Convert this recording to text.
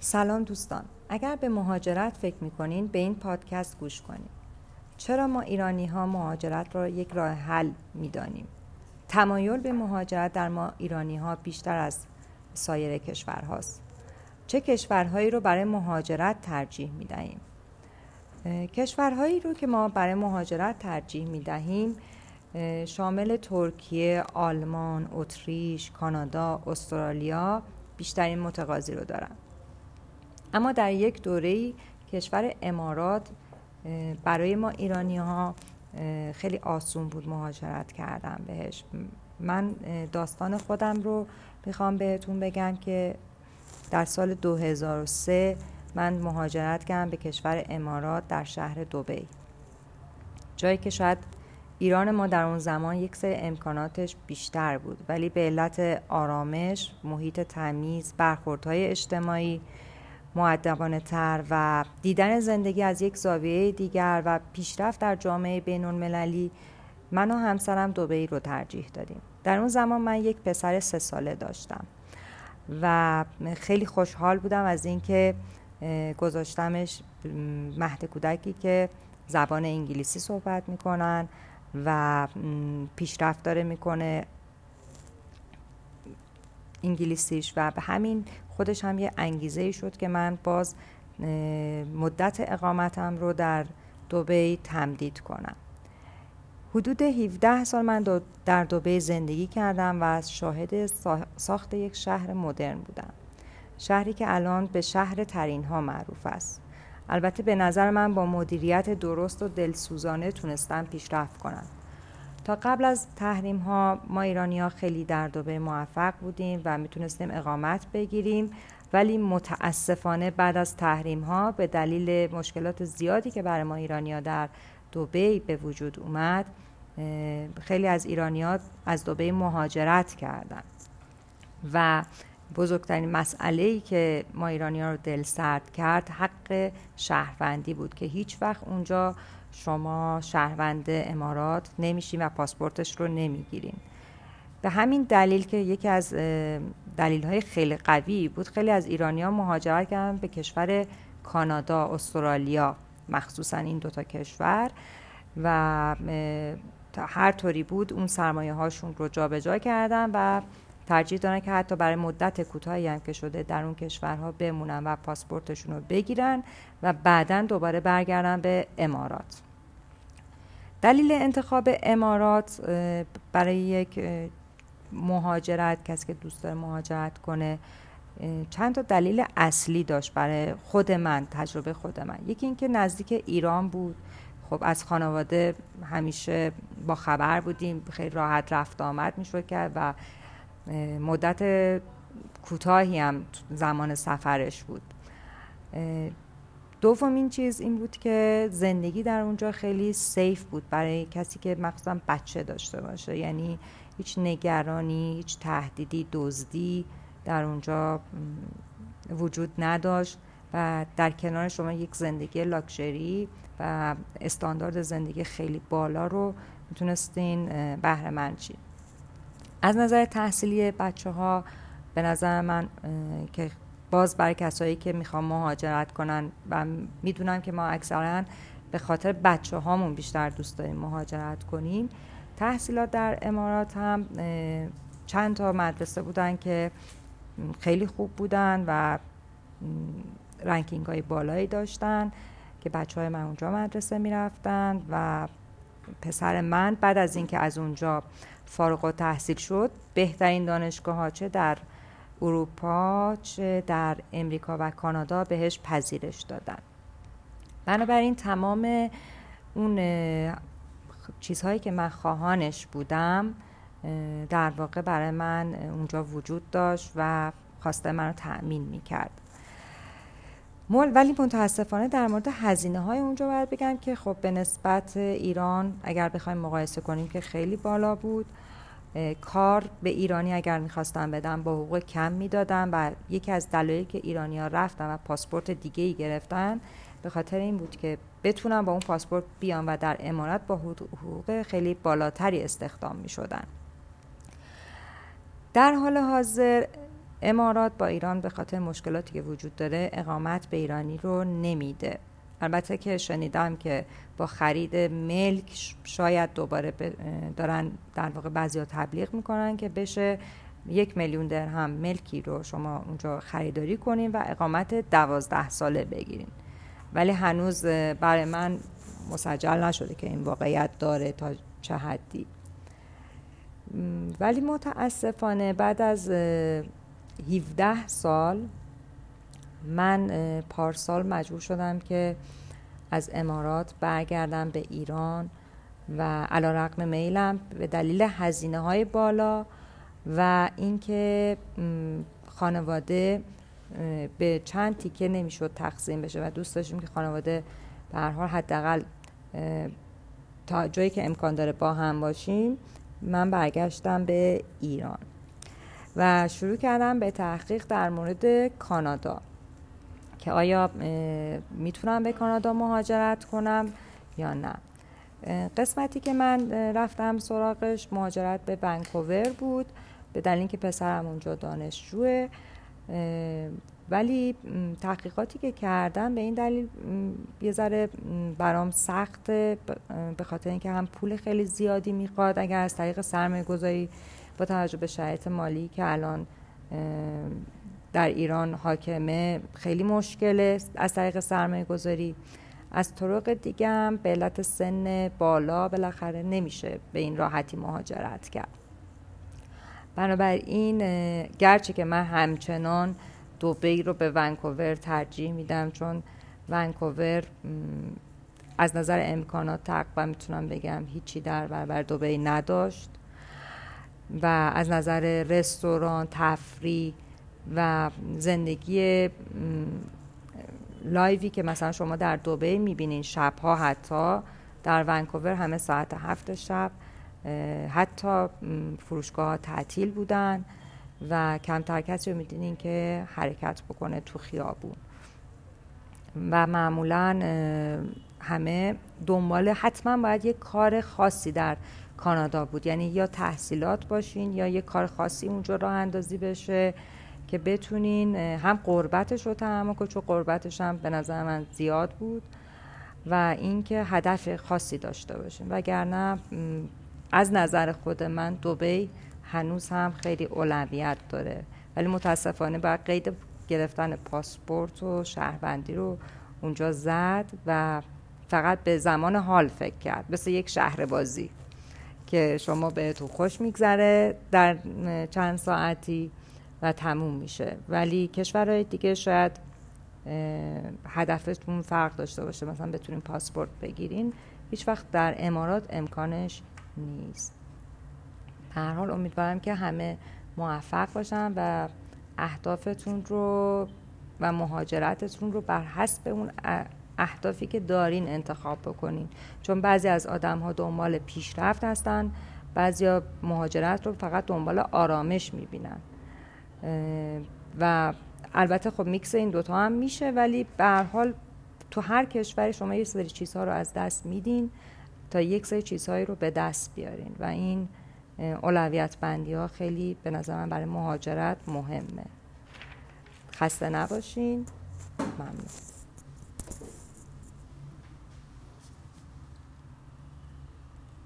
سلام دوستان. اگر به مهاجرت فکر می‌کنین به این پادکست گوش کنید چرا ما ایرانی ها مهاجرت را یک راه حل می‌دانیم؟ تمایل به مهاجرت در ما ایرانی ها بیشتر از سایر کشورهاست. چه کشورهایی رو برای مهاجرت ترجیح می دهیم کشورهایی رو که ما برای مهاجرت ترجیح می دهیم شامل ترکیه، آلمان، اتریش، کانادا، استرالیا بیشترین متقاضی رو دارن. اما در یک دوره کشور امارات برای ما ایرانی ها خیلی آسون بود مهاجرت کردم بهش. من داستان خودم رو می‌خوام بهتون بگم که در سال 2003 من مهاجرت کردم به کشور امارات در شهر دوبی. جایی که شاید ایران ما در اون زمان یک سری امکاناتش بیشتر بود ولی به علت آرامش، محیط تمیز، برخوردهای اجتماعی معدبانه تر و دیدن زندگی از یک زاویه دیگر و پیشرفت در جامعه بین المللی من و همسرم دوبهی رو ترجیح دادیم. در اون زمان من یک پسر سه ساله داشتم و خیلی خوشحال بودم از اینکه گذاشتمش مهد کودکی که زبان انگلیسی صحبت می‌کنن و پیشرفت داره می‌کنه انگلیسیش و به همین خودش هم یه انگیزه شد که من باز مدت اقامتم رو در دوبی تمدید کنم. حدود 17 سال من در دوبی زندگی کردم و شاهد ساخت یک شهر مدرن بودم. شهری که الان به شهر ترین ها معروف است. البته به نظر من با مدیریت درست و دلسوزانه تونستم پیشرفت کنم. تا قبل از تحریم ها ما ایرانی ها خیلی در دوبه موفق بودیم و می‌تونستیم اقامت بگیریم ولی متاسفانه بعد از تحریم ها به دلیل مشکلات زیادی که برای ما ایرانی ها در دوبه به وجود اومد خیلی از ایرانی ها از دوبه مهاجرت کردن. و بزرگترین مسئله ای که ما ایرانی ها رو دل سرد کرد حق شهروندی بود که هیچ وقت اونجا شما شهروند امارات نمیشین و پاسپورتش رو نمی‌گیرین. به همین دلیل که یکی از دلیل های خیلی قوی بود خیلی از ایرانی ها مهاجرت کردن به کشور کانادا استرالیا مخصوصا این دوتا کشور و هر طوری بود اون سرمایه هاشون رو جابجا کردن و ترجیح دارن که حتی برای مدت کوتاهی هم که شده در اون کشورها بمونن و پاسپورتشون رو بگیرن و بعدا دوباره برگردن به امارات. دلیل انتخاب امارات برای یک مهاجرت کسی که دوست داره مهاجرت کنه چند تا دلیل اصلی داشت برای خود من تجربه خود من. یکی اینکه نزدیک ایران بود. خب از خانواده همیشه با خبر بودیم خیلی راحت رفت آمد می‌شد کرد و مدت کوتاهی هم زمان سفرش بود. دومین چیز این بود که زندگی در اونجا خیلی سیف بود برای کسی که مخصوصا بچه داشته باشه. یعنی هیچ نگرانی هیچ تهدیدی دزدی در اونجا وجود نداشت و در کنار شما یک زندگی لاکچری و استاندارد زندگی خیلی بالا رو می‌تونستین بهره مند از نظر تحصیلی بچه ها به نظر من که باز برای کسایی که می‌خوام مهاجرت کنن و می‌دونم که ما اکثرا به خاطر بچه هامون بیشتر دوست داریم مهاجرت کنیم تحصیلات در امارات هم چند تا مدرسه بودن که خیلی خوب بودن و رنکینگ های بالایی داشتن که بچه های من اونجا مدرسه می‌رفتن و پسر من بعد از اینکه از اونجا فارغ و تحصیل شد بهترین دانشگاه ها چه در اروپا چه در امریکا و کانادا بهش پذیرش دادن. بنابراین تمام اون چیزهایی که من خواهانش بودم در واقع برای من اونجا وجود داشت و خواسته من رو تأمین می کرد مول ولی متاسفانه در مورد هزینه های اونجا باید بگم که خب به نسبت ایران اگر بخوایم مقایسه کنیم که خیلی بالا بود کار به ایرانی اگر می‌خواستم بدم با حقوق کم می‌دادم و یکی از دلایلی که ایرانی ها رفتن و پاسپورت دیگه ای گرفتن به خاطر این بود که بتونم با اون پاسپورت بیام و در امارات با حقوق خیلی بالاتری استخدام می شدن. در حال حاضر امارات با ایران به خاطر مشکلاتی که وجود داره اقامت به ایرانی رو نمیده. البته که شنیدم که با خرید ملک شاید دوباره دارن در واقع بعضی تبلیغ می‌کنن که بشه یک میلیون درهم ملکی رو شما اونجا خریداری کنین و اقامت دوازده ساله بگیرین. ولی هنوز برای من مسجل نشده که این واقعیت داره تا چه حدی. ولی متاسفانه بعد از 17 سال من پارسال مجبور شدم که از امارات برگردم به ایران و علا رقم میلم به دلیل هزینه های بالا و اینکه خانواده به چند تیکه نمی‌شد تقسیم بشه و دوست داشتیم که خانواده به هر حال حداقل تا جایی که امکان داره با هم باشیم من برگشتم به ایران. و شروع کردم به تحقیق در مورد کانادا. که آیا می‌تونم به کانادا مهاجرت کنم یا نه. قسمتی که من رفتم سراغش مهاجرت به ونکوور بود به دلیل اینکه پسرم اونجا دانشجوه. ولی تحقیقاتی که کردم به این دلیل یه ذره برام سخت به خاطر اینکه هم پول خیلی زیادی می‌خواد. اگر از طریق سرمایه گذاری با توجه به شرایط مالی که الان در ایران حاکمه خیلی مشکله. از طریق سرمایه گذاری از طرق دیگه هم به علت سن بالا بالاخره نمیشه به این راحتی مهاجرت کرد. بنابراین گرچه که من همچنان دوبی رو به ونکوور ترجیح میدم چون ونکوور از نظر امکانات تقریبا می‌تونم بگم هیچی در برابر دوبی نداشت و از نظر رستوران تفریح و زندگی لایوی که مثلا شما در دوبه می‌بینین شبها حتی در ونکوور همه ساعت هفت شب حتی فروشگاه تعطیل بودن. و کمتر کسی رو میدینین که حرکت بکنه تو خیابون. و معمولا همه دنبال حتما باید یک کار خاصی در کانادا بود. یعنی یا تحصیلات باشین یا یک کار خاصی اونجا راه اندازی بشه که بتونین هم قربتش رو تحمل کنید چون قربتش هم به نظر من زیاد بود و اینکه هدف خاصی داشته باشین. وگرنه از نظر خود من دوبی هنوز هم خیلی اولویت داره. ولی متاسفانه باید قید گرفتن پاسپورت و شهروندی رو اونجا زد و فقط به زمان حال فکر کرد. مثل یک شهر بازی که شما بهتون خوش میگذره در چند ساعتی و تموم میشه. ولی کشورهای دیگه شاید هدفتون فرق داشته باشه. مثلا بتونین پاسپورت بگیرین. هیچ وقت در امارات امکانش نیست. هر حال امیدوارم که همه موفق باشن و اهدافتون رو و مهاجرتتون رو بر حسب اون اهدافی که دارین انتخاب بکنین. چون بعضی از آدم ها دنبال پیشرفت هستن بعضی مهاجرت رو فقط دنبال آرامش می‌بینن. و البته خب میکس این دوتا هم میشه ولی به حال تو هر کشوری شما یه سری چیزها رو از دست میدین تا یک سری چیزهایی رو به دست بیارین. و این اولویت بندی ها خیلی به نظر من برای مهاجرت مهمه. خسته نباشین. ممنون.